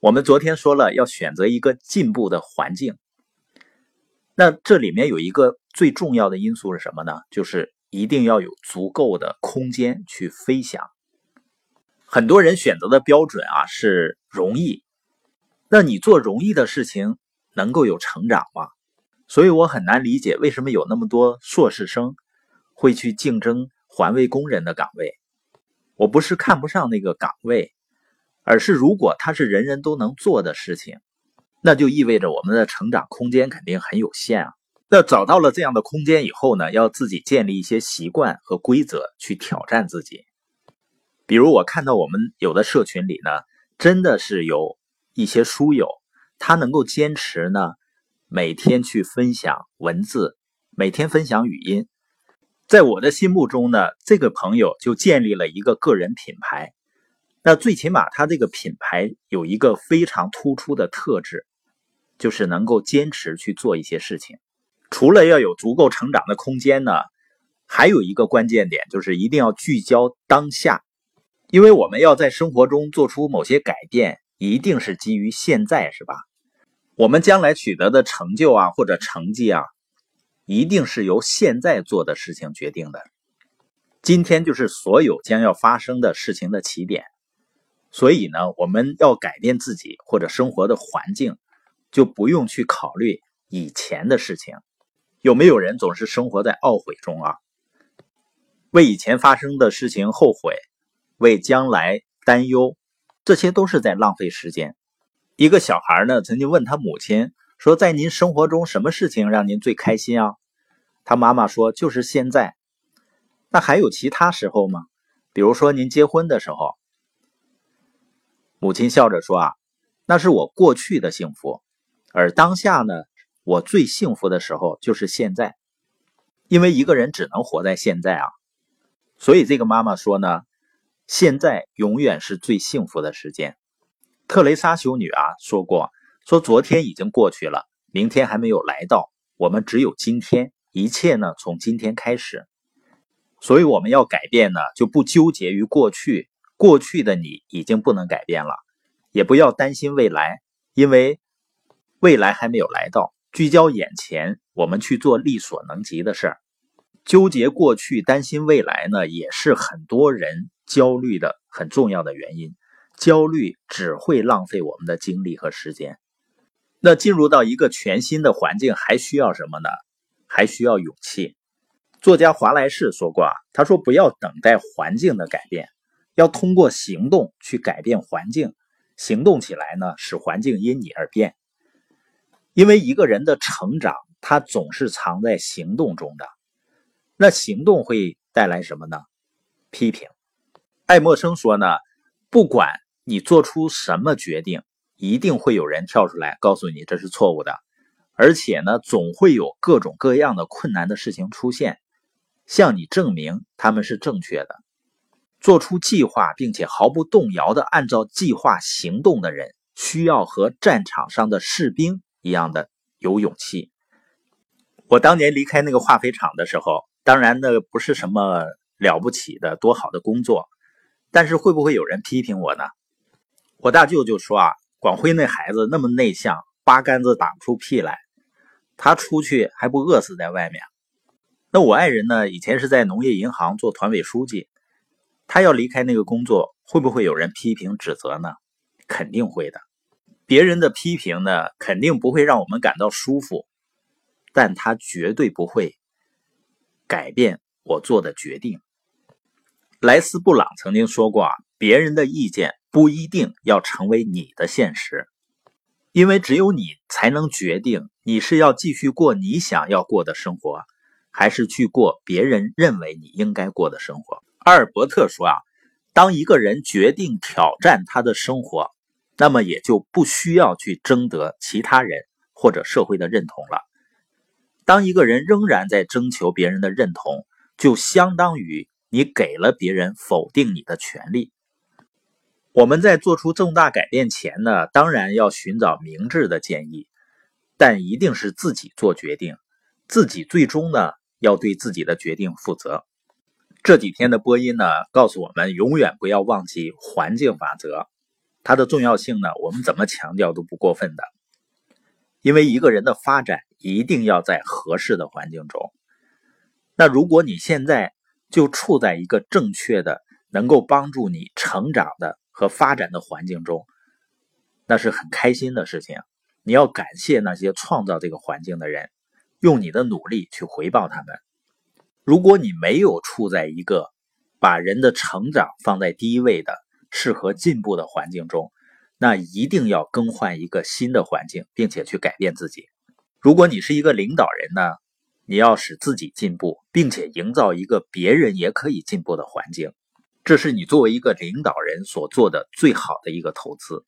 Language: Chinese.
我们昨天说了，要选择一个进步的环境。那这里面有一个最重要的因素是什么呢？就是一定要有足够的空间去飞翔。很多人选择的标准啊是容易，那你做容易的事情能够有成长吗？所以我很难理解为什么有那么多硕士生会去竞争环卫工人的岗位。我不是看不上那个岗位。而是，如果它是人人都能做的事情，那就意味着我们的成长空间肯定很有限啊。那找到了这样的空间以后呢，要自己建立一些习惯和规则去挑战自己。比如，我看到我们有的社群里呢，真的是有一些书友，他能够坚持呢，每天去分享文字，每天分享语音。在我的心目中呢，这个朋友就建立了一个个人品牌。那最起码，它这个品牌有一个非常突出的特质，就是能够坚持去做一些事情。除了要有足够成长的空间呢，还有一个关键点就是一定要聚焦当下，因为我们要在生活中做出某些改变，一定是基于现在，是吧？我们将来取得的成就啊，或者成绩啊，一定是由现在做的事情决定的。今天就是所有将要发生的事情的起点。所以呢，我们要改变自己或者生活的环境，就不用去考虑以前的事情。有没有人总是生活在懊悔中啊？为以前发生的事情后悔，为将来担忧，这些都是在浪费时间。一个小孩呢，曾经问他母亲说：“在您生活中，什么事情让您最开心啊？”他妈妈说：“就是现在。”那还有其他时候吗？比如说您结婚的时候。母亲笑着说：“啊，那是我过去的幸福，而当下呢，我最幸福的时候就是现在，因为一个人只能活在现在啊。所以这个妈妈说呢，现在永远是最幸福的时间。特蕾莎修女啊说过，说昨天已经过去了，明天还没有来到，我们只有今天，一切呢从今天开始。所以我们要改变呢，就不纠结于过去。”过去的你已经不能改变了，也不要担心未来，因为未来还没有来到。聚焦眼前，我们去做力所能及的事儿。纠结过去，担心未来呢，也是很多人焦虑的很重要的原因。焦虑只会浪费我们的精力和时间。那进入到一个全新的环境，还需要什么呢？还需要勇气。作家华莱士说过啊，他说不要等待环境的改变。要通过行动去改变环境，行动起来呢，使环境因你而变。因为一个人的成长，他总是藏在行动中的。那行动会带来什么呢？批评。爱默生说呢，不管你做出什么决定，一定会有人跳出来告诉你这是错误的，而且呢，总会有各种各样的困难的事情出现，向你证明他们是正确的。做出计划并且毫不动摇的按照计划行动的人，需要和战场上的士兵一样的有勇气。我当年离开那个化肥厂的时候，当然那不是什么了不起的多好的工作，但是会不会有人批评我呢？我大舅就说啊，广辉那孩子那么内向，八竿子打不出屁来，他出去还不饿死在外面？那我爱人呢，以前是在农业银行做团委书记。他要离开那个工作，会不会有人批评指责呢？肯定会的。别人的批评呢，肯定不会让我们感到舒服，但他绝对不会改变我做的决定。莱斯布朗曾经说过啊，别人的意见不一定要成为你的现实，因为只有你才能决定你是要继续过你想要过的生活，还是去过别人认为你应该过的生活。阿尔伯特说：“啊，当一个人决定挑战他的生活，那么也就不需要去征得其他人或者社会的认同了。当一个人仍然在征求别人的认同，就相当于你给了别人否定你的权利。我们在做出重大改变前呢，当然要寻找明智的建议，但一定是自己做决定，自己最终呢要对自己的决定负责。”这几天的播音呢，告诉我们永远不要忘记环境法则。它的重要性呢，我们怎么强调都不过分的。因为一个人的发展一定要在合适的环境中。那如果你现在就处在一个正确的、能够帮助你成长的和发展的环境中，那是很开心的事情。你要感谢那些创造这个环境的人，用你的努力去回报他们。如果你没有处在一个把人的成长放在第一位的、适合进步的环境中，那一定要更换一个新的环境，并且去改变自己。如果你是一个领导人呢，你要使自己进步，并且营造一个别人也可以进步的环境，这是你作为一个领导人所做的最好的一个投资。